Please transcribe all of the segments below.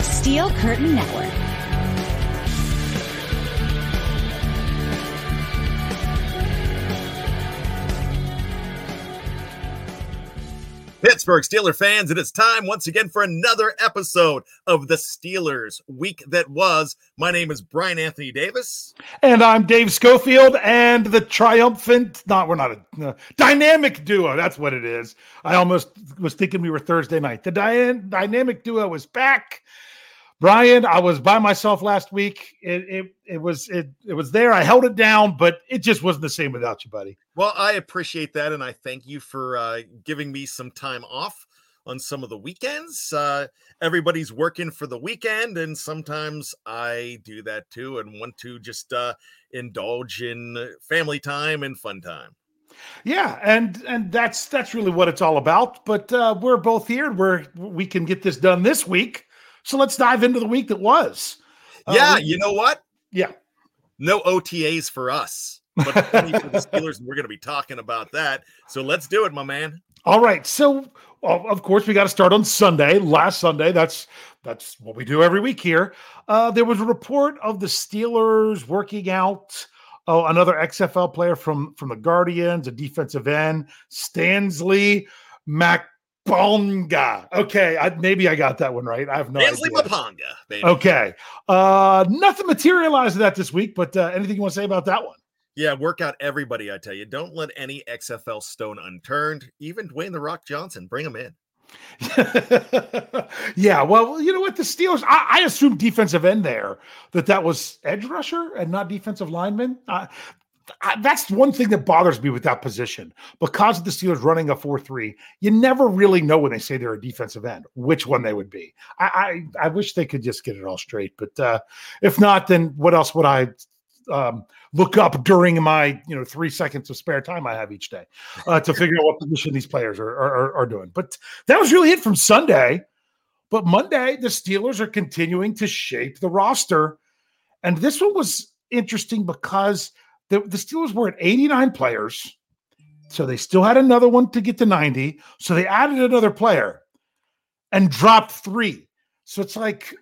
Steel Curtain Network. Pittsburgh Steeler fans, it is time once again for another episode of the Steelers Week That Was. My name is Bryan Anthony Davis. And I'm Dave Schofield, and the triumphant, not, we're not a uh, dynamic duo. That's what it is. I almost was thinking we were Thursday night. The dy- dynamic duo is back. Bryan, I was by myself last week. It, it it was it it was there. I held it down, but it just wasn't the same without you, buddy. Well, I appreciate that, and I thank you for uh, giving me some time off on some of the weekends. Uh, everybody's working for the weekend, and sometimes I do that too, and want to just uh, indulge in family time and fun time. Yeah, and and that's that's really what it's all about. But uh, we're both here. We're we can get this done this week. So let's dive into the week that was. Yeah, uh, you know what? Yeah. No OTAs for us, but for the Steelers, and we're going to be talking about that. So let's do it, my man. All right. So of course we got to start on Sunday. Last Sunday, that's that's what we do every week here. Uh, there was a report of the Steelers working out. Oh, another XFL player from from the Guardians, a defensive end, Stanley Mac Bonga. Okay, I, maybe I got that one right. I have no idea. Maponga, baby. Okay. Uh, nothing materialized of that this week, but uh, anything you want to say about that one? Yeah, work out everybody. I tell you, don't let any XFL stone unturned. Even Dwayne the Rock Johnson, bring him in. yeah, well, you know what? The Steelers, I, I assume defensive end there that that was edge rusher and not defensive lineman. Uh, that's one thing that bothers me with that position because of the Steelers running a 4 3. You never really know when they say they're a defensive end, which one they would be. I, I, I wish they could just get it all straight. But uh, if not, then what else would I um, look up during my you know three seconds of spare time I have each day uh, to figure out what position these players are, are, are doing? But that was really it from Sunday. But Monday, the Steelers are continuing to shape the roster. And this one was interesting because the, the Steelers were at 89 players. So they still had another one to get to 90. So they added another player and dropped three. So it's like,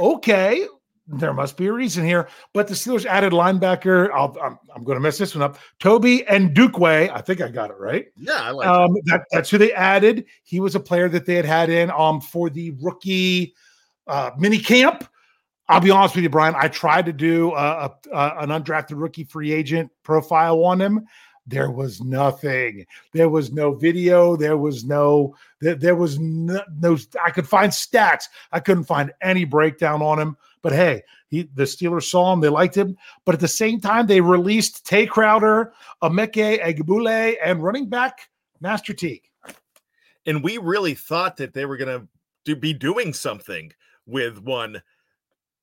okay, there must be a reason here. But the Steelers added linebacker. i am I'm, I'm going to mess this one up. Toby and Dukeway. I think I got it right. Yeah, I like um, that. That's who they added. He was a player that they had had in um for the rookie uh, mini camp. I'll be honest with you, Bryan. I tried to do a, a, an undrafted rookie free agent profile on him. there was nothing. There was no video. There was no, there, there was no, no, I could find stats. I couldn't find any breakdown on him. But hey, he, the Steelers saw him. They liked him. But at the same time, they released Tae Crowder, Emeka Egbule, and running back Master Teague. And we really thought that they were going to be doing something with one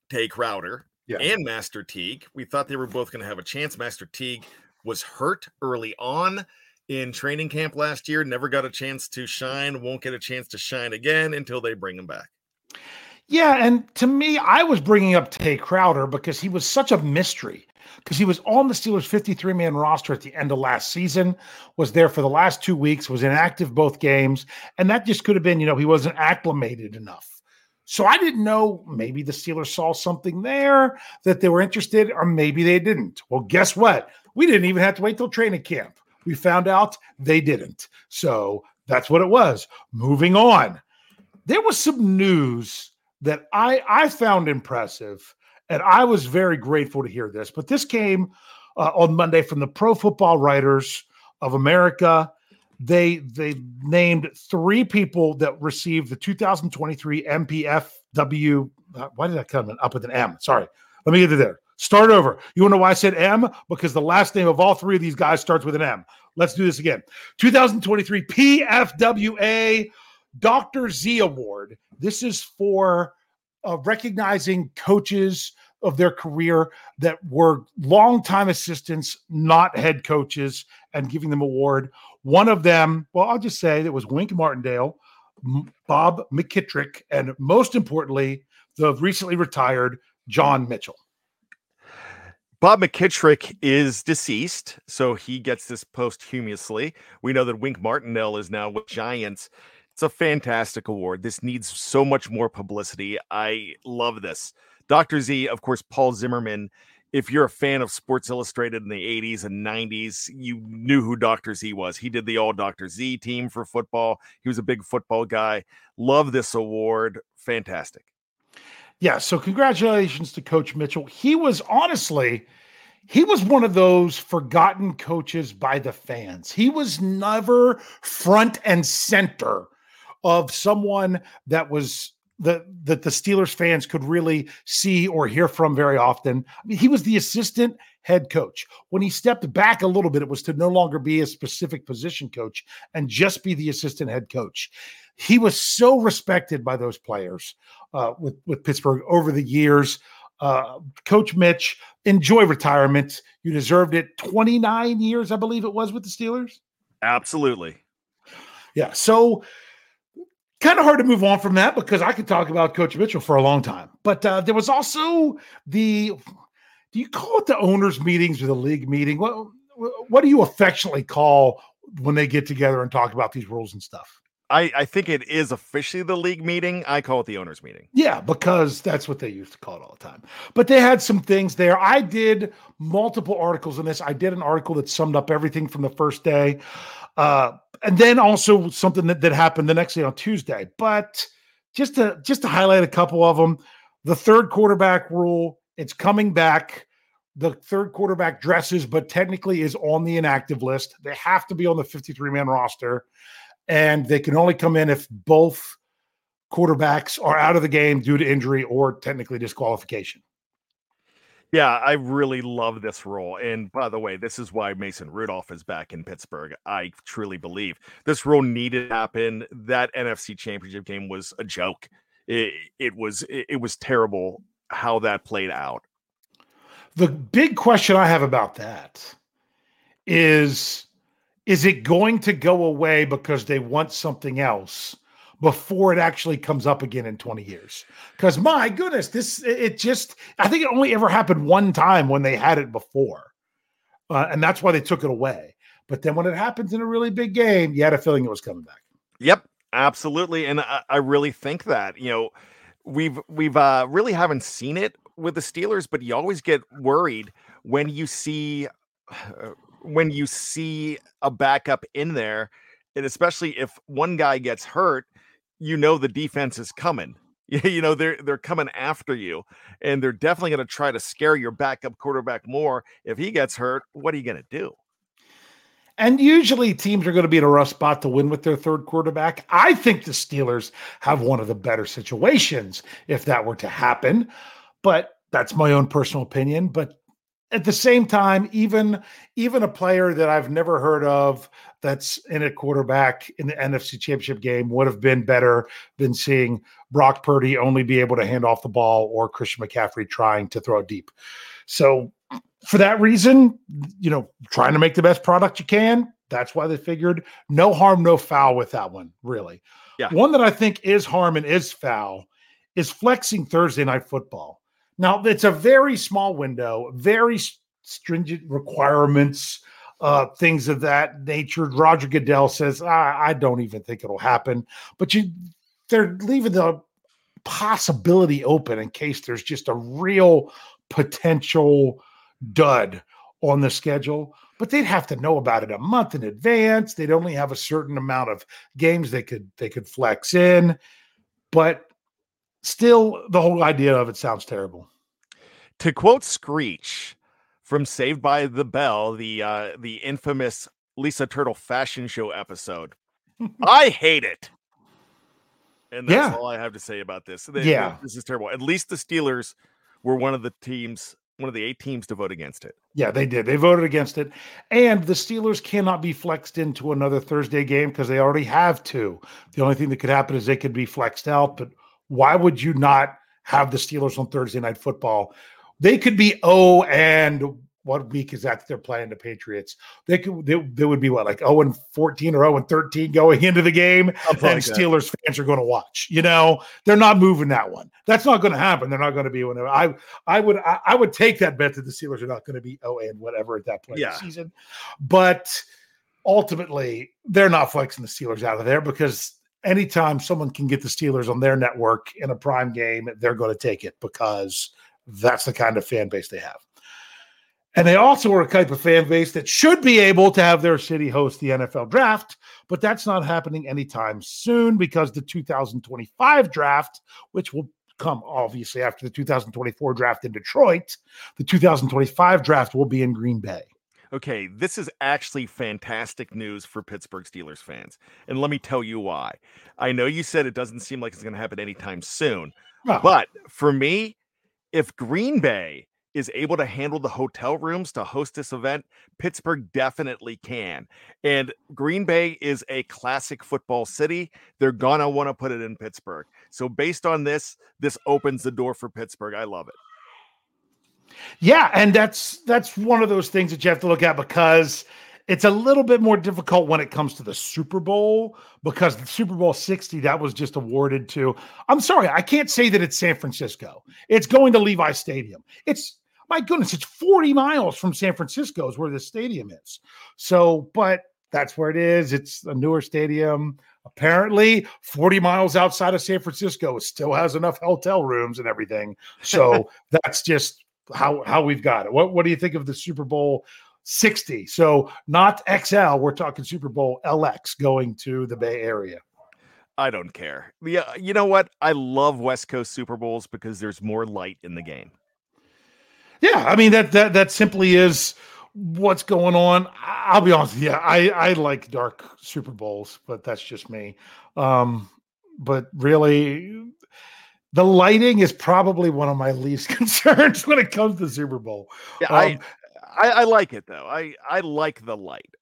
Tae Crowder yeah. and Master Teague. We thought they were both going to have a chance. Master Teague was hurt early on in training camp last year, never got a chance to shine, won't get a chance to shine again until they bring him back. Yeah, and to me, I was bringing up Tae Crowder because he was such a mystery. Because he was on the Steelers' 53 man roster at the end of last season, was there for the last two weeks, was inactive both games. And that just could have been, you know, he wasn't acclimated enough. So I didn't know maybe the Steelers saw something there that they were interested, or maybe they didn't. Well, guess what? We didn't even have to wait till training camp. We found out they didn't. So that's what it was. Moving on. There was some news that I I found impressive, and I was very grateful to hear this. But this came uh, on Monday from the Pro Football Writers of America. They they named three people that received the 2023 MPFW. Uh, why did I come up with an M? Sorry, let me get it there. Start over. You want to know why I said M? Because the last name of all three of these guys starts with an M. Let's do this again. 2023 PFWA Dr. Z Award. This is for uh, recognizing coaches of their career that were longtime assistants, not head coaches, and giving them award. One of them, well, I'll just say it was Wink Martindale, Bob McKittrick, and most importantly, the recently retired John Mitchell. Bob McKittrick is deceased, so he gets this posthumously. We know that Wink Martindale is now with Giants. It's a fantastic award. This needs so much more publicity. I love this. Dr. Z, of course, Paul Zimmerman. If you're a fan of Sports Illustrated in the 80s and 90s, you knew who Dr. Z was. He did the all Dr. Z team for football. He was a big football guy. Love this award. Fantastic. Yeah. So congratulations to Coach Mitchell. He was honestly, he was one of those forgotten coaches by the fans. He was never front and center of someone that was that that the Steelers fans could really see or hear from very often. I mean, he was the assistant head coach. When he stepped back a little bit, it was to no longer be a specific position coach and just be the assistant head coach. He was so respected by those players uh, with with Pittsburgh over the years. Uh, Coach Mitch, enjoy retirement. You deserved it. Twenty nine years, I believe it was, with the Steelers. Absolutely. Yeah. So kind of hard to move on from that because I could talk about Coach Mitchell for a long time. But uh, there was also the do you call it the owners' meetings or the league meeting? What what do you affectionately call when they get together and talk about these rules and stuff? I, I think it is officially the league meeting. I call it the owners meeting. Yeah, because that's what they used to call it all the time. But they had some things there. I did multiple articles on this. I did an article that summed up everything from the first day. Uh, and then also something that, that happened the next day on Tuesday. But just to just to highlight a couple of them, the third quarterback rule, it's coming back. The third quarterback dresses, but technically is on the inactive list. They have to be on the 53 man roster and they can only come in if both quarterbacks are out of the game due to injury or technically disqualification. Yeah, I really love this role. And by the way, this is why Mason Rudolph is back in Pittsburgh. I truly believe this role needed to happen. That NFC championship game was a joke. It, it was it, it was terrible how that played out. The big question I have about that is is it going to go away because they want something else before it actually comes up again in 20 years? Because my goodness, this it just I think it only ever happened one time when they had it before, uh, and that's why they took it away. But then when it happens in a really big game, you had a feeling it was coming back. Yep, absolutely, and I, I really think that you know we've we've uh, really haven't seen it with the Steelers, but you always get worried when you see. Uh, when you see a backup in there, and especially if one guy gets hurt, you know the defense is coming. You know they're they're coming after you, and they're definitely going to try to scare your backup quarterback more. If he gets hurt, what are you going to do? And usually teams are going to be in a rough spot to win with their third quarterback. I think the Steelers have one of the better situations if that were to happen. But that's my own personal opinion. But at the same time, even even a player that I've never heard of that's in a quarterback in the NFC Championship game would have been better than seeing Brock Purdy only be able to hand off the ball or Christian McCaffrey trying to throw deep. So for that reason, you know, trying to make the best product you can. That's why they figured no harm, no foul with that one, really. Yeah. One that I think is harm and is foul is flexing Thursday night football. Now, it's a very small window, very stringent requirements, uh, things of that nature. Roger Goodell says, I, I don't even think it'll happen, but you they're leaving the possibility open in case there's just a real potential dud on the schedule. But they'd have to know about it a month in advance. They'd only have a certain amount of games they could they could flex in. But still the whole idea of it sounds terrible to quote screech from saved by the bell the uh the infamous lisa turtle fashion show episode i hate it and that's Yeah. all i have to say about this They- Yeah. this is terrible at least the steelers were one of the teams one of the eight teams to vote against it Yeah, they did. They voted against it. And the Steelers cannot be flexed into another Thursday game because they already have two. The only thing that could happen is they could be flexed out. But why would you not have the Steelers on Thursday night football? They could be oh and what week is that they're playing the Patriots? They could they, they would be what like 0 and 14 or 0 and 13 going into the game. And that. Steelers fans are going to watch. You know, they're not moving that one. That's not going to happen. They're not going to be whenever I I would I, I would take that bet that the Steelers are not going to be oh and whatever at that point in the season. But ultimately, they're not flexing the Steelers out of there because anytime someone can get the Steelers on their network in a prime game, they're going to take it because that's the kind of fan base they have. And they also are a type of fan base that should be able to have their city host the NFL draft, but that's not happening anytime soon because the 2025 draft, which will come obviously after the 2024 draft in Detroit, the 2025 draft will be in Green Bay. Okay, this is actually fantastic news for Pittsburgh Steelers fans. And let me tell you why. I know you said it doesn't seem like it's going to happen anytime soon, but for me, if Green Bay is able to handle the hotel rooms to host this event, Pittsburgh definitely can. And Green Bay is a classic football city. They're going to want to put it in Pittsburgh. So, based on this, this opens the door for Pittsburgh. I love it. Yeah, and that's that's one of those things that you have to look at because it's a little bit more difficult when it comes to the Super Bowl because the Super Bowl 60 that was just awarded to I'm sorry, I can't say that it's San Francisco. It's going to Levi Stadium. It's my goodness, it's 40 miles from San Francisco is where the stadium is. So, but that's where it is. It's a newer stadium. Apparently, 40 miles outside of San Francisco, it still has enough hotel rooms and everything. So that's just how how we've got it. What what do you think of the Super Bowl 60? So not XL, we're talking Super Bowl LX going to the Bay Area. I don't care. Yeah, you know what? I love West Coast Super Bowls because there's more light in the game. Yeah, I mean that that that simply is what's going on. I'll be honest yeah. I I like dark Super Bowls, but that's just me. Um, but really, the lighting is probably one of my least concerns when it comes to Super Bowl. Yeah, I, Um, I I like it though. I I like the light.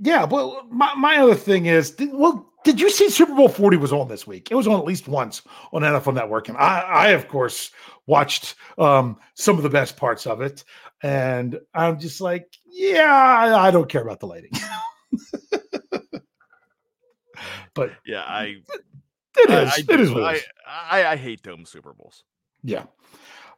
Yeah, but my, my other thing is, did, well, did you see Super Bowl 40 was on this week? It was on at least once on NFL Network. And I, I of course, watched um, some of the best parts of it. And I'm just like, yeah, I, I don't care about the lighting. but Yeah, I it I- I it is I, is. I I hate dome Super Bowls. Yeah.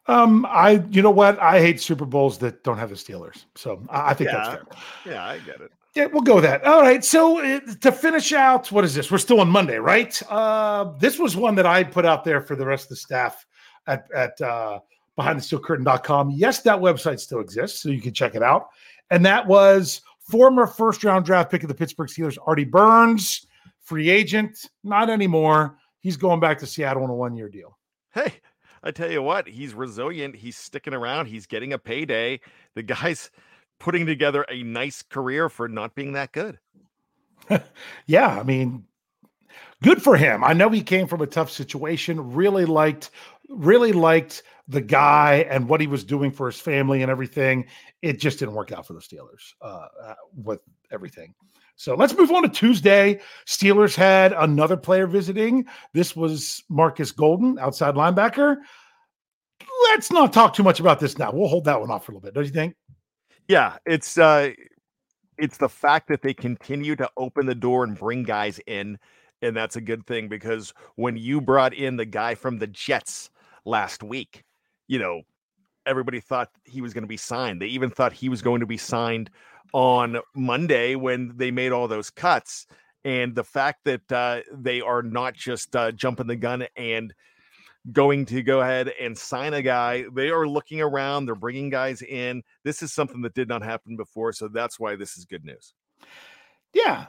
Um, I, you know what? I hate Super Bowls that don't have the Steelers. So I, I think that's Yeah. fair. Yeah, I get it. Yeah, we'll go with that. All right. So uh, to finish out, what is this? We're still on Monday, right? Uh, this was one that I put out there for the rest of the staff at at uh, behindthesteelcurtain.com. Yes, that website still exists, so you can check it out. And that was former first round draft pick of the Pittsburgh Steelers, Artie Burns, free agent, not anymore. He's going back to Seattle on a one year deal. Hey, I tell you what, he's resilient. He's sticking around. He's getting a payday. The guy's putting together a nice career for not being that good. yeah, I mean, good for him. I know he came from a tough situation. Really liked, really liked the guy and what he was doing for his family and everything. It just didn't work out for the Steelers uh, uh, with everything. So let's move on to Tuesday. Steelers had another player visiting. This was Marcus Golden, outside linebacker. Let's not talk too much about this now. We'll hold that one off for a little bit. Don't you think? Yeah, it's uh it's the fact that they continue to open the door and bring guys in and that's a good thing because when you brought in the guy from the Jets last week, you know, everybody thought he was going to be signed. They even thought he was going to be signed on Monday when they made all those cuts. And the fact that uh, they are not just uh, jumping the gun and going to go ahead and sign a guy, they are looking around, they're bringing guys in. This is something that did not happen before. So that's why this is good news. Yeah.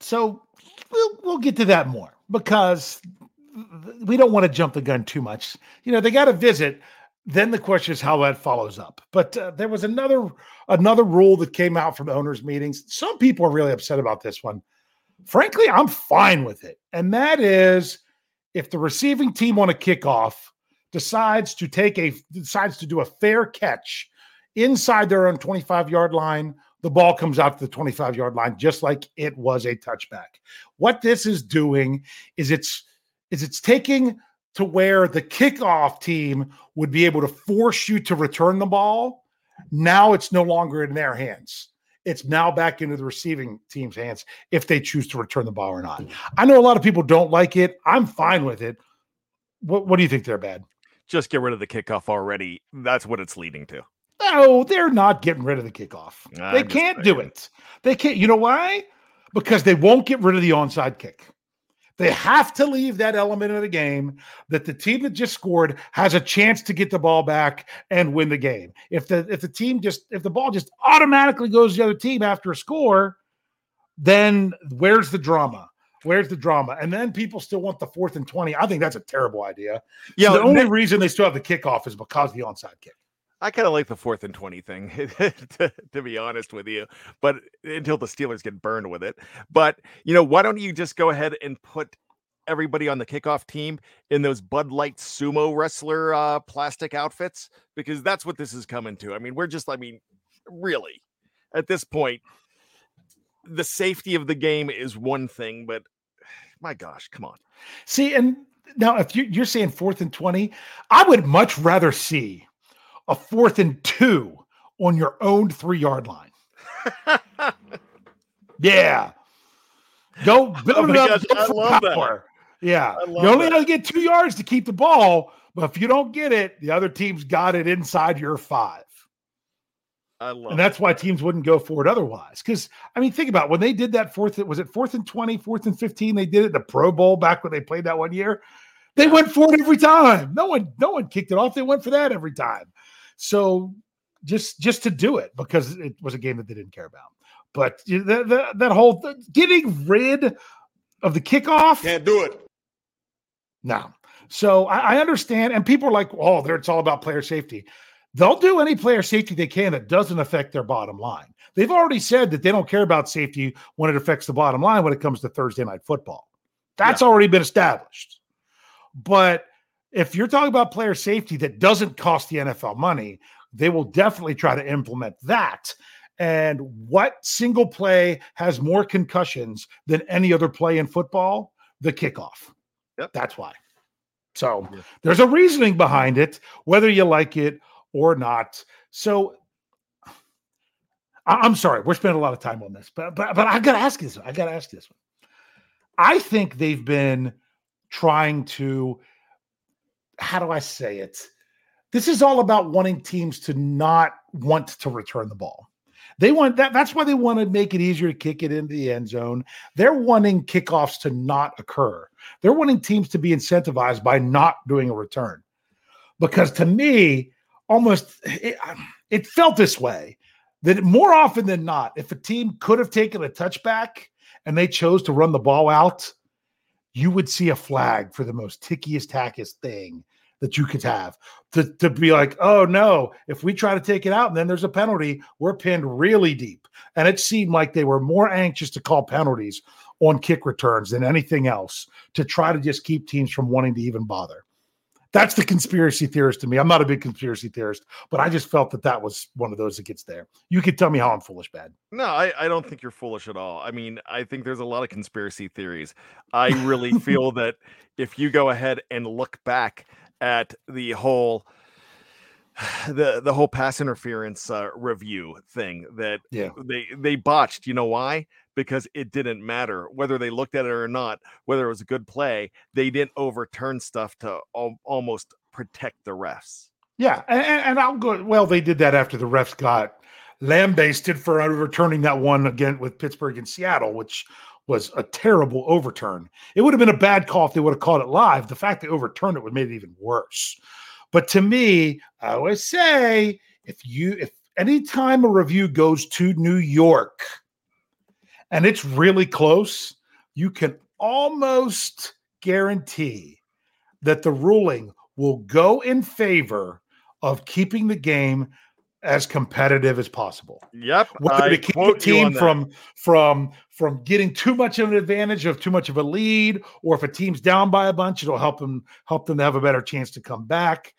So we'll, we'll get to that more because we don't want to jump the gun too much. You know, they got to visit. Then the question is how that follows up. But uh, there was another another rule that came out from owners' meetings. Some people are really upset about this one. Frankly, I'm fine with it, and that is if the receiving team on a kickoff decides to take a decides to do a fair catch inside their own 25 yard line the ball comes out to the 25 yard line just like it was a touchback what this is doing is it's is it's taking to where the kickoff team would be able to force you to return the ball. Now it's no longer in their hands. It's now back into the receiving team's hands if they choose to return the ball or not. Mm-hmm. I know a lot of people don't like it. I'm fine with it. What, what do you think they're bad? Just get rid of the kickoff already. That's what it's leading to. No, they're not getting rid of the kickoff. I'm they can't do it. They can't. You know why? Because they won't get rid of the onside kick. They have to leave that element of the game that the team that just scored has a chance to get the ball back and win the game. If the if the team just if the ball just automatically goes to the other team after a score, then where's the drama? Where's the drama? And then people still want the fourth and 20. I think that's a terrible idea. Yeah. So the only reason they still have the kickoff is because the onside kick. I kind of like the fourth and 20 thing, to, to, be honest with you, but until the Steelers get burned with it. But, you know, why don't you just go ahead and put everybody on the kickoff team in those Bud Light sumo wrestler uh, plastic outfits? Because that's what this is coming to. I mean, we're just, I mean, really, at this point, the safety of the game is one thing, but my gosh, come on. See, and now if you're saying fourth and 20, I would much rather see a fourth and two on your own three yard line. yeah. Go build oh it up. Gosh, I love power. that. Yeah. You only have to get two yards to keep the ball, but if you don't get it, the other team's got it inside your five. I love and that's why teams wouldn't go for it otherwise. Because I mean, think about it. when they did that fourth, was it fourth and 20, fourth and 15? They did it in the Pro Bowl back when they played that one year. They went for it every time. No one, no one kicked it off. They went for that every time. So just just to do it because it was a game that they didn't care about. But the, the, that whole th- getting rid of the kickoff can't do it. No. So I, I understand, and people are like, "Oh, there it's all about player safety." They'll do any player safety they can that doesn't affect their bottom line. They've already said that they don't care about safety when it affects the bottom line when it comes to Thursday night football. That's yeah. already been established. But if you're talking about player safety that doesn't cost the NFL money, they will definitely try to implement that. And what single play has more concussions than any other play in football? The kickoff. Yep. That's why. So there's a reasoning behind it, whether you like it or not. So I'm sorry, we're spending a lot of time on this, but but but I gotta ask this. I gotta ask this one. I think they've been trying to how do I say it? This is all about wanting teams to not want to return the ball. They want that. That's why they want to make it easier to kick it into the end zone. They're wanting kickoffs to not occur. They're wanting teams to be incentivized by not doing a return. Because to me, almost it, it felt this way that more often than not, if a team could have taken a touchback and they chose to run the ball out, you would see a flag for the most tickiest, tackiest thing that you could have to, to be like, oh no, if we try to take it out and then there's a penalty, we're pinned really deep. And it seemed like they were more anxious to call penalties on kick returns than anything else to try to just keep teams from wanting to even bother. That's the conspiracy theorist to me. I'm not a big conspiracy theorist, but I just felt that that was one of those that gets there. You could tell me how I'm foolish, bad. No, I, I don't think you're foolish at all. I mean, I think there's a lot of conspiracy theories. I really feel that if you go ahead and look back at the whole the the whole pass interference uh, review thing that yeah. they they botched. You know why? Because it didn't matter whether they looked at it or not, whether it was a good play. They didn't overturn stuff to al- almost protect the refs. Yeah, and, and I'll go. Well, they did that after the refs got lambasted for overturning that one again with Pittsburgh and Seattle, which was a terrible overturn. It would have been a bad call if they would have called it live. The fact they overturned it would have made it even worse. But to me, I always say if you if anytime a review goes to New York and it's really close, you can almost guarantee that the ruling will go in favor of keeping the game as competitive as possible. Yep. Whether to keep a team from from from getting too much of an advantage of too much of a lead, or if a team's down by a bunch, it'll help them help them to have a better chance to come back.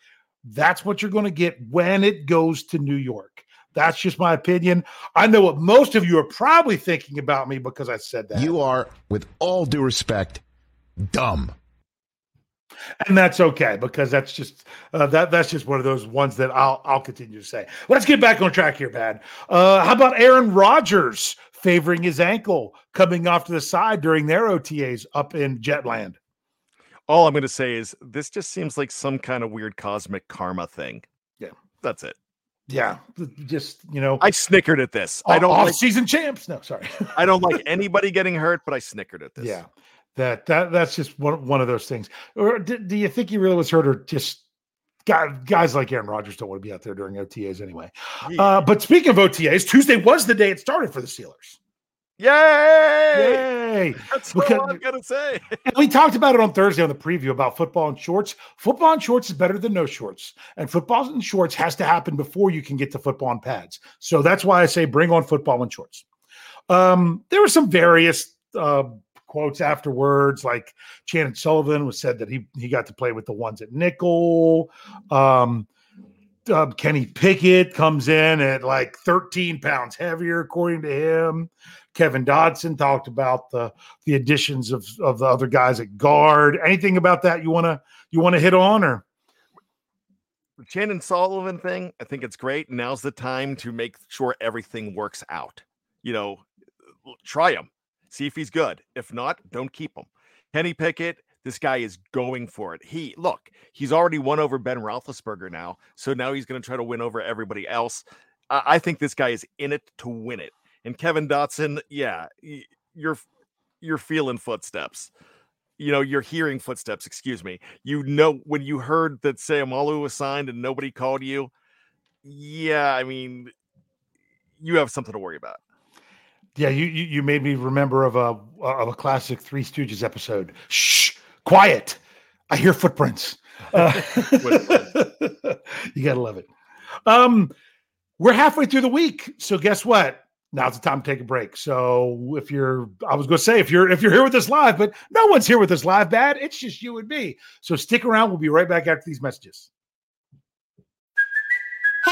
That's what you're going to get when it goes to New York. That's just my opinion. I know what most of you are probably thinking about me because I said that. You are, with all due respect, dumb and that's okay because that's just uh, that that's just one of those ones that I'll I'll continue to say. Let's get back on track here, Bad. Uh, how about Aaron Rodgers favoring his ankle coming off to the side during their OTAs up in Jetland? All I'm going to say is this just seems like some kind of weird cosmic karma thing. Yeah, that's it. Yeah, just you know, I snickered at this. I don't off like, season champs. No, sorry, I don't like anybody getting hurt, but I snickered at this. Yeah, that that that's just one one of those things. Or do, do you think he really was hurt, or just guys like Aaron Rodgers don't want to be out there during OTAs anyway? Yeah. Uh, but speaking of OTAs, Tuesday was the day it started for the Steelers. Yay! Yay! That's because, all I'm gonna say. we talked about it on Thursday on the preview about football and shorts. Football and shorts is better than no shorts, and football and shorts has to happen before you can get to football and pads. So that's why I say bring on football and shorts. Um, there were some various uh, quotes afterwards. Like Chandon Sullivan was said that he he got to play with the ones at nickel. Um, uh, Kenny Pickett comes in at like 13 pounds heavier, according to him. Kevin Dotson talked about the the additions of of the other guys at guard. Anything about that you want to you want to hit on or? The Chandon Sullivan thing, I think it's great. Now's the time to make sure everything works out. You know, try him. See if he's good. If not, don't keep him. Kenny Pickett, this guy is going for it. He look, he's already won over Ben Roethlisberger now, so now he's going to try to win over everybody else. I, I think this guy is in it to win it. And Kevin Dotson, yeah, you're you're feeling footsteps. You know, you're hearing footsteps. Excuse me. You know when you heard that Seumalo was signed and nobody called you. Yeah, I mean, you have something to worry about. Yeah, you, you, you made me remember of a of a classic Three Stooges episode. Shh, quiet. I hear footprints. Uh, you gotta love it. Um, we're halfway through the week, so guess what? Now's the time to take a break. So if you're, I was going to say if you're if you're here with us live, but no one's here with us live. Bad. It's just you and me. So stick around. We'll be right back after these messages.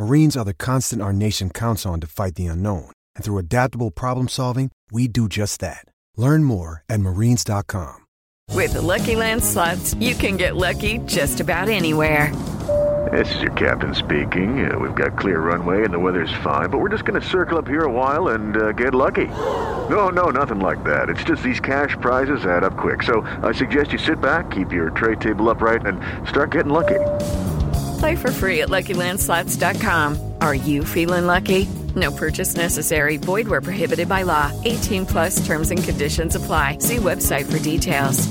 Marines are the constant our nation counts on to fight the unknown. And through adaptable problem solving, we do just that. Learn more at marines.com. With the Lucky Land slots, you can get lucky just about anywhere. This is your captain speaking. Uh, we've got clear runway and the weather's fine, but we're just going to circle up here a while and uh, get lucky. No, no, nothing like that. It's just these cash prizes add up quick. So I suggest you sit back, keep your tray table upright, and start getting lucky. Play for free at LuckyLandSlots.com. Are you feeling lucky? No purchase necessary. Void where prohibited by law. 18 plus terms and conditions apply. See website for details.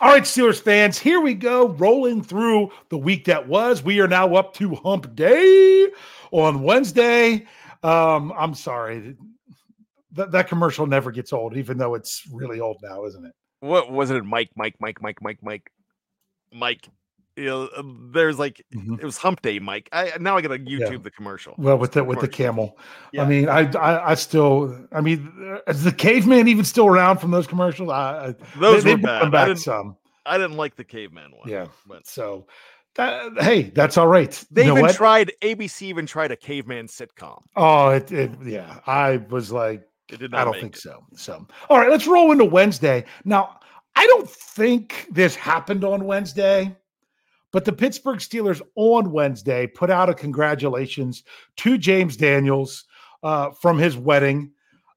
All right, Steelers fans, here we go, rolling through the week that was. We are now up to hump day on Wednesday. Um, I'm sorry. That, that commercial never gets old, even though it's really old now, isn't it? What wasn't it? Mike, Mike, Mike, Mike, Mike, Mike, Mike. You know, uh, there's like Mm-hmm. it was Hump Day, Mike. I now I gotta YouTube the commercial. Well, with the with the camel, I mean, I, I I still, I mean, is the caveman even still around from those commercials? I, I Those they, were bad. brought I back didn't, some. I didn't like the caveman one. Yeah, but so that, hey, that's all right. they You know even what? tried. ABC even tried a caveman sitcom. Oh, it, it yeah. I was like, It did I don't think it. so. So, all right, let's roll into Wednesday. Now, I don't think this happened on Wednesday, but the Pittsburgh Steelers on Wednesday put out a congratulations to James Daniels uh, from his wedding.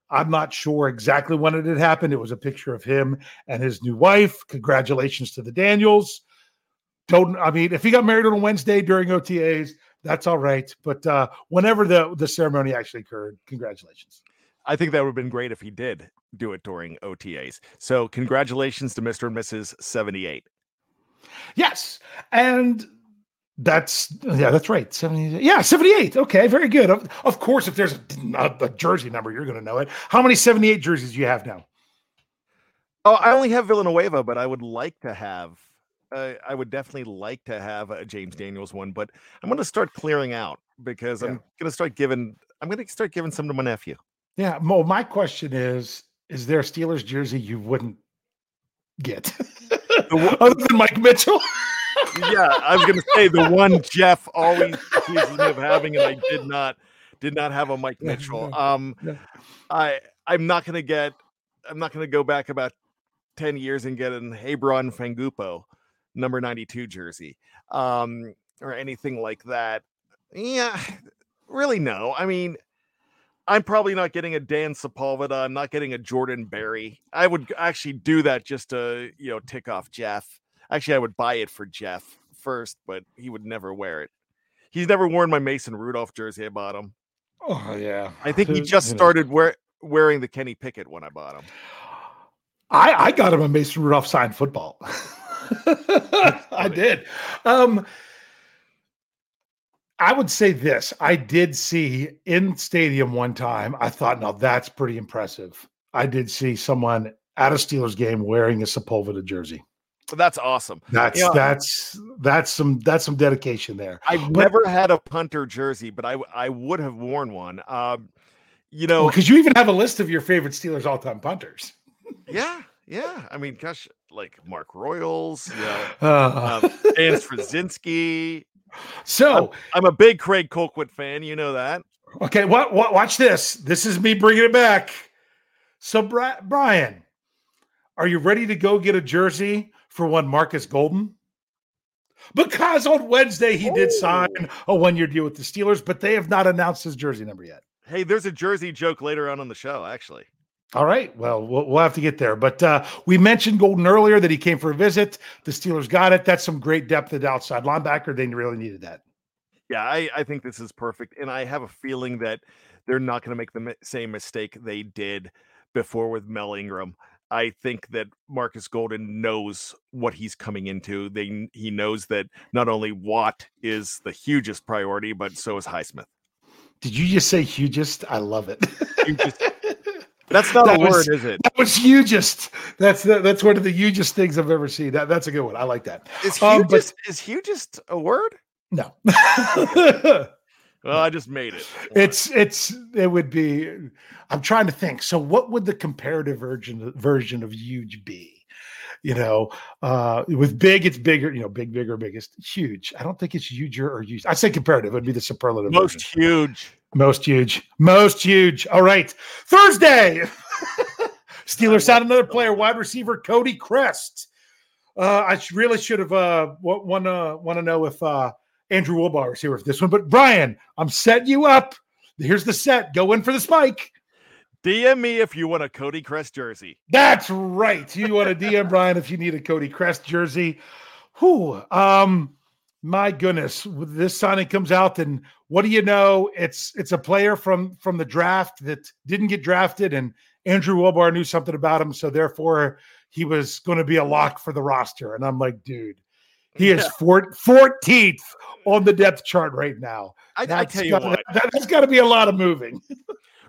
I'm not sure exactly when it had happened. It was a picture of him and his new wife. Congratulations to the Daniels. Don't I mean if he got married on a Wednesday during OTAs, that's all right. But uh, whenever the the ceremony actually occurred, congratulations. I think that would have been great if he did do it during OTAs. So congratulations to Mr. and Mrs. 78. Yes. And that's yeah, that's right. 70, yeah, 78. Okay, very good. Of, of course, if there's a, a, jersey number, you're gonna know it. How many 78 jerseys do you have now? Oh, I only have Villanueva, but I would like to have. Uh, I would definitely like to have a James Daniels one, but I'm going to start clearing out because I'm going to start giving. I'm going to start giving some to my nephew. Yeah, Mo, my question is: Is there a Steelers jersey you wouldn't get? Other than Mike Mitchell? yeah, I was going to say the one Jeff always accuses me of having, and I did not did not have a Mike Mitchell. Um. I I'm not going to get. I'm not going to go back about ten years and get an Hebron Fangupo number 92 jersey um or anything like that yeah really no i mean i'm probably not getting a dan sepulveda i'm not getting a jordan berry. I would actually do that just to you know tick off jeff. Actually i would buy it for jeff first but he would never wear it. He's never worn my mason rudolph jersey i bought him. Oh yeah. i think he just started wear, wearing the kenny pickett when i bought him. I, I got him a Mason Rudolph signed football. I did. Um, I would say this. I did see in stadium one time. I thought, no, that's pretty impressive. I did see someone at a Steelers game wearing a Sepulveda jersey. that's awesome That's You know, that's that's some that's some dedication there. I've But- never had a punter jersey, but I I would have worn one. Um, you know, because you even have a list of your favorite Steelers all time punters. yeah, yeah. I mean, gosh, like Mark Royals, yeah, Uh. um, Dan Stryzinski. So I'm, I'm a big Craig Colquitt fan. You know that. Okay, what, what? Watch this. This is me bringing it back. So, Bri- Bryan, are you ready to go get a jersey for one Marcus Golden? Because on Wednesday he did sign a one-year deal with the Steelers, but they have not announced his jersey number yet. Hey, there's a jersey joke later on on the show. Actually, All right. Well, we'll, we'll have to get there. But uh, we mentioned Golden earlier that he came for a visit. The Steelers got it. That's some great depth at outside linebacker. They really needed that. yeah, I I think this is perfect, and I have a feeling that they're not going to make the same mistake they did before with Mel Ingram. I think that Marcus Golden knows what he's coming into. They he knows that not only Watt is the hugest priority, but so is Highsmith. Did you just say hugest? I love it. That's not That a word, is it? That was hugest. That's the, that's one of the hugest things I've ever seen. That that's a good one. I like that. Is Um, but- hugest, is hugest a word? No. Well, I just made it. It's it's it would be. I'm trying to think. So, what would the comparative version version of huge be? You know, uh, with big, it's bigger. You know, big, bigger, biggest, huge. I don't think it's huger or huge. I say comparative. It would be the superlative. Most version. huge. Most huge, most huge. All right, Thursday. Steelers signed another player, wide receiver Cody Chrest. Uh, I really should have uh, want to want to know if uh, Andrew Wilbar is here for this one, but Bryan, I'm setting you up. Here's the set. Go in for the spike. DM me if you want a Cody Chrest jersey. That's right. You want to DM Bryan if you need a Cody Chrest jersey. Whew. Um, my goodness, this signing comes out, and what do you know? It's it's a player from from the draft that didn't get drafted, and Andrew Wilbar knew something about him, so therefore he was going to be a lock for the roster. And I'm like, dude, he is four, 14th on the depth chart right now. I, I tell you gotta- what, that, has got to be a lot of moving.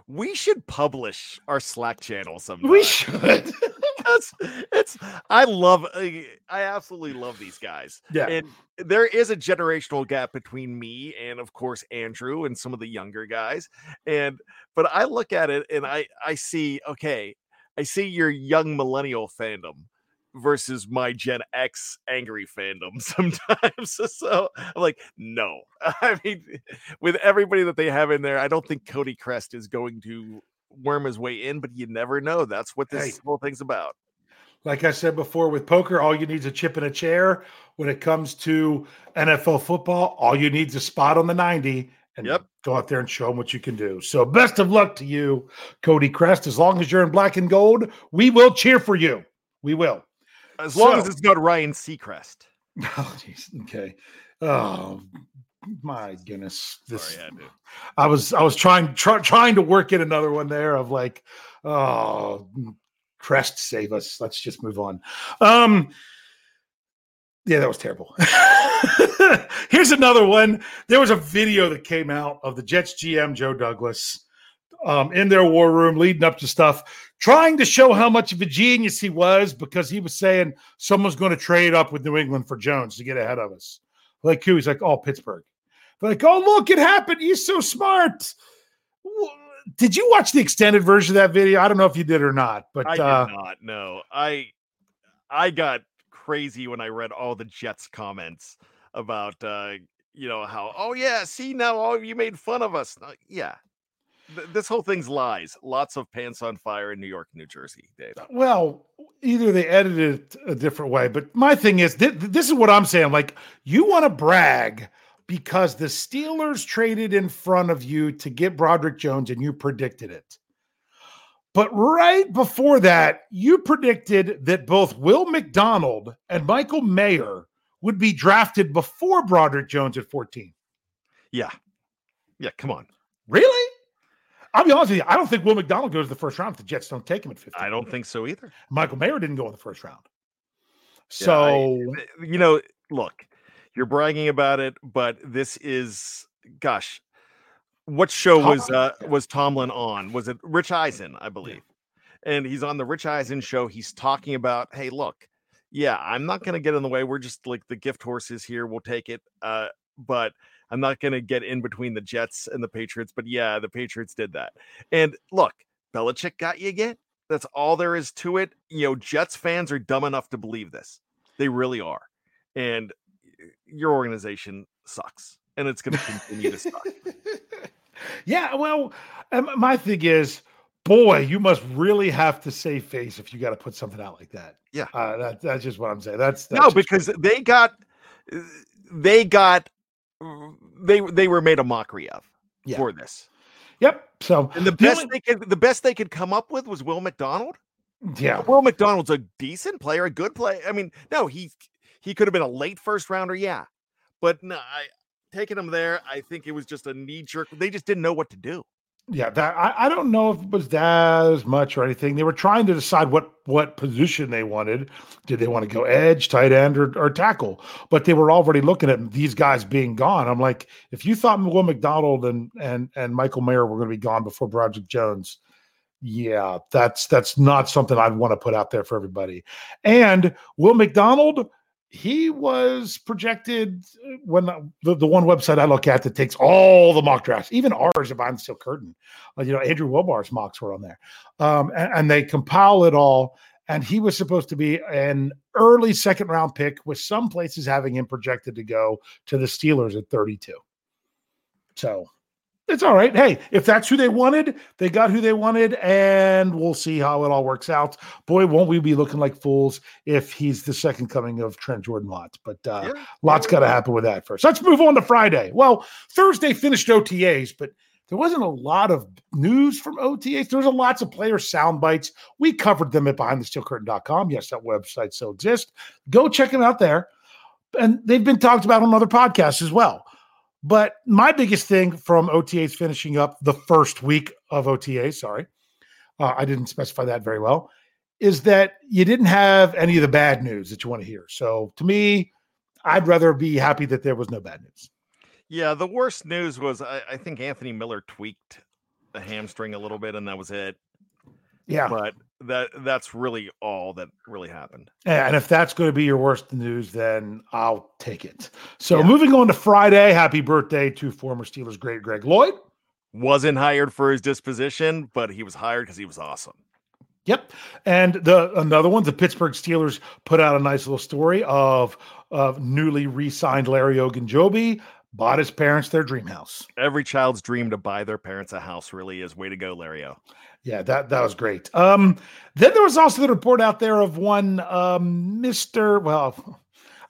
we should publish our Slack channel sometime. We should. It's, it's I love uh, I absolutely love these guys. Yeah. And there is a generational gap between me and of course Andrew and some of the younger guys. And but I look at it and I I see okay, I see your young millennial fandom versus my Gen X angry fandom sometimes. so I'm like, no. I mean, with everybody that they have in there, I don't think Cody Chrest is going to worm his way in, but you never know. That's what this Hey. whole thing's about. Like I said before, with poker, all you need is a chip and a chair. When it comes to NFL football, all you need is a spot on the 90 and Yep. go out there and show them what you can do. So, best of luck to you, Cody Chrest. As long as you're in black and gold, we will cheer for you. We will. As long as it's not Ryan Seacrest. Oh, jeez. Okay. Oh, my goodness. This, Sorry, I. I was I was trying try, trying to work in another one there of like, oh, Crest save us. Let's just move on. Um, yeah, that was terrible. Here's another one. There was a video that came out of the Jets GM Joe Douglas um, in their war room leading up to stuff, trying to show how much of a genius he was because he was saying someone's going to trade up with New England for Jones to get ahead of us. Like who? He's like, oh, Pittsburgh. Like, oh, look, it happened. He's so smart. Did you watch the extended version of that video? I don't know if you did or not, but I did uh, not. No, I I got crazy when I read all the Jets comments about uh, you know how oh yeah, see now all you made fun of us. Uh, yeah, Th- this whole thing's lies. Lots of pants on fire in New York, New Jersey, Dave. Well, either they edited it a different way, but my thing is th- this is what I'm saying. Like, you want to brag because the Steelers traded in front of you to get Broderick Jones and you predicted it. But right before that, you predicted that both Will McDonald and Michael Mayer would be drafted before Broderick Jones at 14. Yeah, yeah. Come on. Really? I'll be honest with you. I don't think Will McDonald goes to the first round if the Jets don't take him at 15. I don't think so either. Michael Mayer didn't go in the first round. Yeah, I- So you know, look, you're bragging about it, but this is gosh, what show was uh was Tomlin on? Was it Rich Eisen, I believe? And he's on the Rich Eisen show. He's talking about, hey, look, yeah, I'm not gonna get in the way. We're just like the gift horses here. We'll take it. Uh, but I'm not gonna get in between the Jets and the Patriots. But yeah, the Patriots did that. And look, Belichick got you again. That's all there is to it. You know, Jets fans are dumb enough to believe this. They really are. And your organization sucks. And it's going to continue to suck. yeah, well, um, my thing is, boy, you must really have to save face if you got to put something out like that. Yeah, uh, that, that's just what I'm saying. That's, that's no, because they got, they got, they they were made a mockery of Yeah. for this. Yep. So And the the best only- they could, the best they could come up with was Will McDonald. yeah, Will McDonald's a decent player, a good player. I mean, no, he he could have been a late first rounder, yeah, but no, I taking him there. I think it was just a knee jerk. They just didn't know what to do. Yeah, that I, I don't know if it was that as much or anything. They were trying to decide what what position they wanted. Did they want to go edge, tight end, or, or tackle? But they were already looking at these guys being gone. I'm like, if you thought Will McDonald and and and Michael Mayer were going to be gone before Broderick Jones, yeah, that's that's not something I'd want to put out there for everybody. And Will McDonald he was projected uh, when the, the one website I look at that takes all the mock drafts, even ours are behind the steel curtain. Uh, you know, Andrew Wilbar's mocks were on there, um, and, and, they compile it all. And he was supposed to be an early second round pick, with some places having him projected to go to the Steelers at 32. So it's all right. Hey, if that's who they wanted, they got who they wanted, and we'll see how it all works out. Boy, won't we be looking like fools if he's the second coming of Trent Jordan Lott. But uh, yeah. lots got to happen with that first. Let's move on to Friday. Well, Thursday finished OTAs, but there wasn't a lot of news from OTAs. There was a lots of player sound bites. We covered them at behindthesteelcurtain.com. Yes, that website still exists. Go check them out there. And they've been talked about on other podcasts as well. But my biggest thing from OTAs finishing up the first week of OTA, sorry, uh, I didn't specify that very well, is that you didn't have any of the bad news that you want to hear. So to me, I'd rather be happy that there was no bad news. Yeah, the worst news was I, I think Anthony Miller tweaked the hamstring a little bit, and that was it. Yeah. But that that's really all that really happened. Eh, and if that's going to be your worst news, then I'll take it. So yeah. moving on to Friday, happy birthday to former Steelers great Greg Lloyd. Wasn't hired for his disposition, but he was hired because he was awesome. Yep. And the another one, the Pittsburgh Steelers put out a nice little story of of newly re-signed Larry Ogunjobi bought his parents their dream house. Every child's dream to buy their parents a house really is way to go, Larry O. Yeah, that that was great. Um, then there was also the report out there of one um, Mister. Well,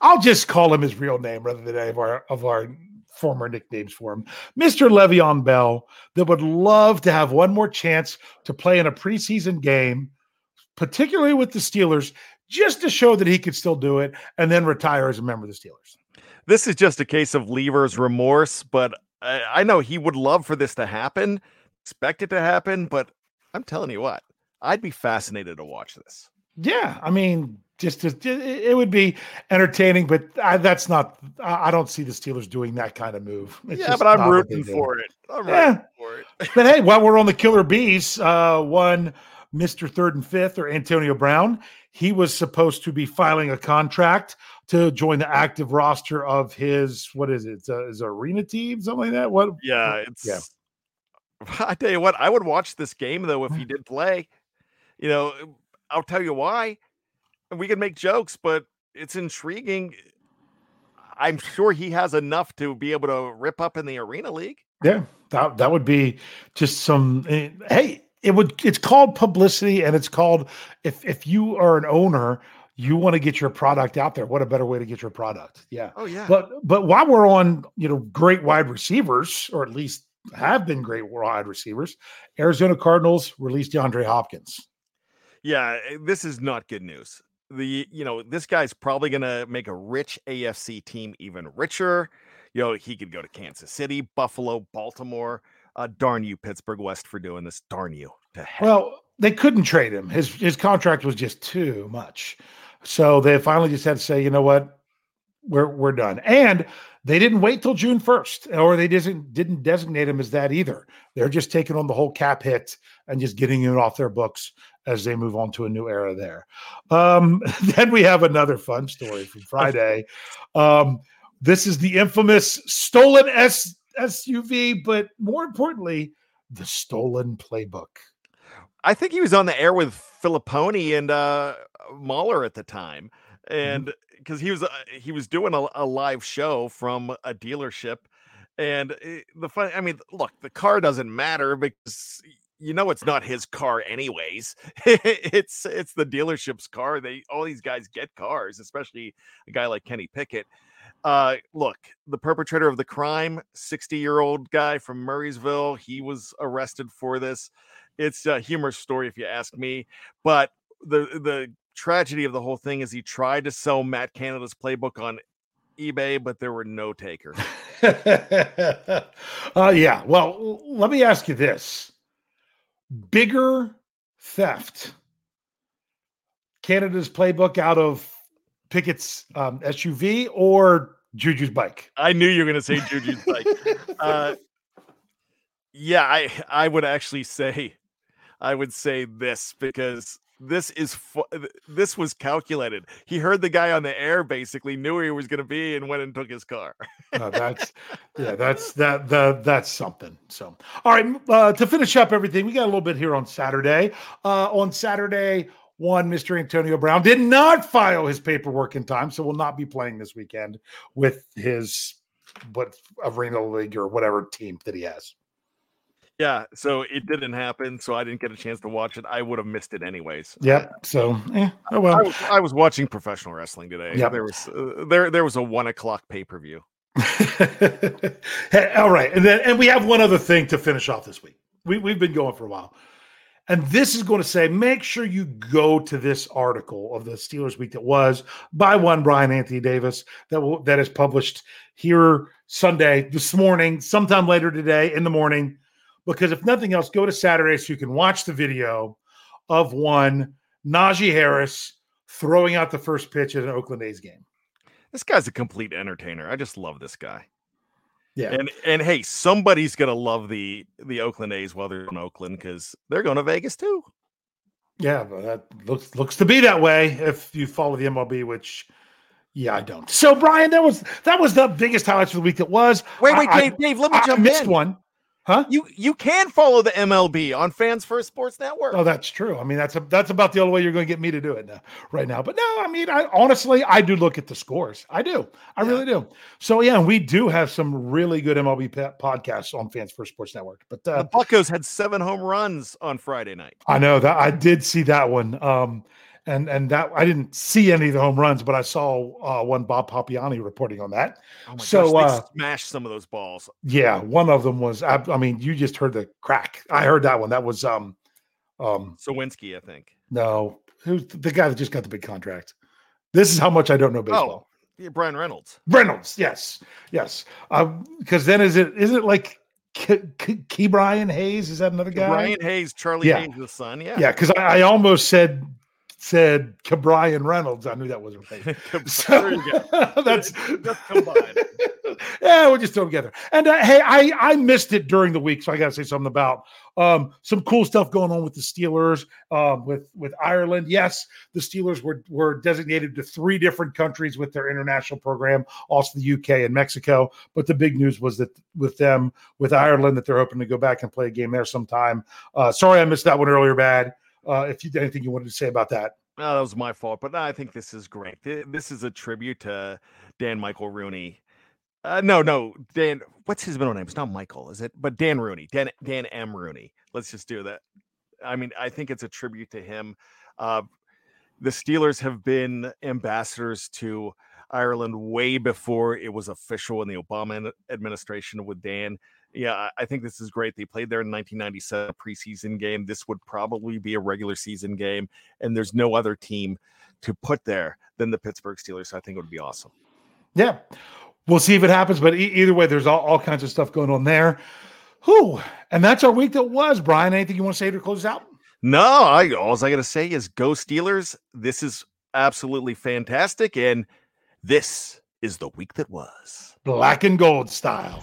I'll just call him his real name rather than any of our of our former nicknames for him, Mister Le'Veon Bell, that would love to have one more chance to play in a preseason game, particularly with the Steelers, just to show that he could still do it, and then retire as a member of the Steelers. This is just a case of Lever's remorse, but I, I know he would love for this to happen, expect it to happen, but I'm telling you what, I'd be fascinated to watch this. Yeah, I mean, just, just it would be entertaining, but I, that's not. I don't see the Steelers doing that kind of move. It's yeah, but I'm rooting for it. I'm yeah. for it. but hey, while we're on the Killer Bees, uh, one Mister Third and Fifth or Antonio Brown, he was supposed to be filing a contract to join the active roster of his what is it? Uh, is arena team something like that? What? Yeah, it's yeah. I tell you what, I would watch this game though if he did play. You know, I'll tell you why. We can make jokes, but it's intriguing. I'm sure he has enough to be able to rip up in the arena league. Yeah, that that would be just some. Eh, hey, it would. It's called publicity, and it's called if if you are an owner, you want to get your product out there. What a better way to get your product? Yeah. Oh yeah. But but while we're on, you know, great wide receivers, or at least have been great wide receivers. Arizona Cardinals released DeAndre Hopkins. Yeah, eh, this is not good news. The you know this guy's probably going to make a rich AFC team even richer. You know he could go to Kansas City, Buffalo, Baltimore. Uh, darn you, Pittsburgh West, for doing this. Darn you to hell. Well, they couldn't trade him. His his contract was just too much. So they finally just had to say, you know what, we're we're done. And they didn't wait till June 1st, or they didn't didn't designate him as that either. They're just taking on the whole cap hit and just getting it off their books as they move on to a new era there. Um, then we have another fun story from Friday. Um, this is the infamous stolen S- SUV, but more importantly, the stolen playbook. I think he was on the air with Fillipponi and uh, Mueller at the time. And because he was uh, he was doing a, a, live show from a dealership, and eh, the fun. I mean, look, the car doesn't matter because you know it's not his car anyways. it's it's the dealership's car. They all these guys get cars, especially a guy like Kenny Pickett. Uh, look, the perpetrator of the crime, 60 year old guy from Murrysville, he was arrested for this. It's a humorous story if you ask me, but the the tragedy of the whole thing is he tried to sell Matt Canada's playbook on eBay, but there were no takers. uh, yeah. Well, let me ask you this: bigger theft, Canada's playbook out of Pickett's um, SUV or Juju's bike? I knew you were going to say Juju's bike. Uh, yeah, I I would actually say, I would say this because this is fu- this was calculated. He heard the guy on the air, basically knew where he was going to be, and went and took his car. Uh, that's yeah, that's that the that's something. So, all right, uh, to finish up everything, we got a little bit here on Saturday. Uh, on Saturday, one Mr. Antonio Brown did not file his paperwork in time, so will not be playing this weekend with his what arena league or whatever team that he has. Yeah, so it didn't happen, so I didn't get a chance to watch it. I would have missed it anyways. Yep. So, eh, oh well. I was, I was watching professional wrestling today. Yeah. There was uh, there there was a one o'clock pay per view. All right, and then and we have one other thing to finish off this week. We we've been going for a while, and this is going to say make sure you go to this article of the Steelers week that was by one Bryan Anthony Davis that will that is published here Sunday this morning, sometime later today in the morning. Because if nothing else, go to Saturday so you can watch the video of one Najee Harris throwing out the first pitch at an Oakland A's game. This guy's a complete entertainer. I just love this guy. Yeah. And and hey, somebody's gonna love the the Oakland A's while they're in Oakland because they're going to Vegas too. Yeah, but that looks looks to be that way if you follow the MLB, which yeah, I don't. So Bryan, that was that was the biggest highlights of the week. It was. Wait, wait, I- Dave, Dave, let me I jump missed in. one. Huh? You you can follow the MLB on Fans First Sports Network. Oh, that's true. I mean, that's a, that's about the only way you're going to get me to do it now, right now. But no, I mean, I honestly, I do look at the scores. I do. I really do. So yeah, we do have some really good MLB podcasts on Fans First Sports Network. But uh, the Buccos had seven home runs on Friday night. I know that I did see that one. Um, and and that I didn't see any of the home runs, but I saw uh, one Bob Pompeani reporting on that. Oh my so gosh, uh, smashed some of those balls. yeah, one of them was. I, I mean, you just heard the crack. I heard that one. That was um, um, Suwinski, I think. no, who's the guy that just got the big contract? This is how much I don't know baseball. Oh, yeah, Bryan Reynolds. Reynolds, yes, yes. Because then is it isn't it like Key, Key, Ke'Bryan Hayes? Is that another guy? Brian Hayes, Charlie Yeah. Hayes, the son. Yeah. Yeah, because I, I almost said said Brian Reynolds. I knew that wasn't you go. that's Just combined. yeah, we'll just throw them together. And uh, hey, I I missed it during the week, so I got to say something about um, some cool stuff going on with the Steelers, um, with with Ireland. Yes, the Steelers were were designated to three different countries with their international program, also the UK and Mexico. But the big news was that with them, with Ireland, that they're hoping to go back and play a game there sometime. Uh, sorry, I missed that one earlier, bad. Uh, if you anything you wanted to say about that. No, that was my fault, but I think this is great. This is a tribute to Dan Michael Rooney. Uh, no, no, Dan. What's his middle name? It's not Michael, is it? But Dan Rooney, Dan Dan M Rooney. Let's just do that. I mean, I think it's a tribute to him. Uh, the Steelers have been ambassadors to Ireland way before it was official in the Obama administration with Dan. Yeah, I- think this is great. They played there in 1997 preseason game. This would probably be a regular season game, and there's no other team to put there than the Pittsburgh Steelers. So I think it would be awesome. Yeah, we'll see if it happens. But e- either way, there's all, all kinds of stuff going on there. Whew. And that's our week that was. Bryan, anything you want to say to close out? No, I all I got to say is go Steelers. This is absolutely fantastic, and this is the week that was. Black and gold style.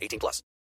18 plus.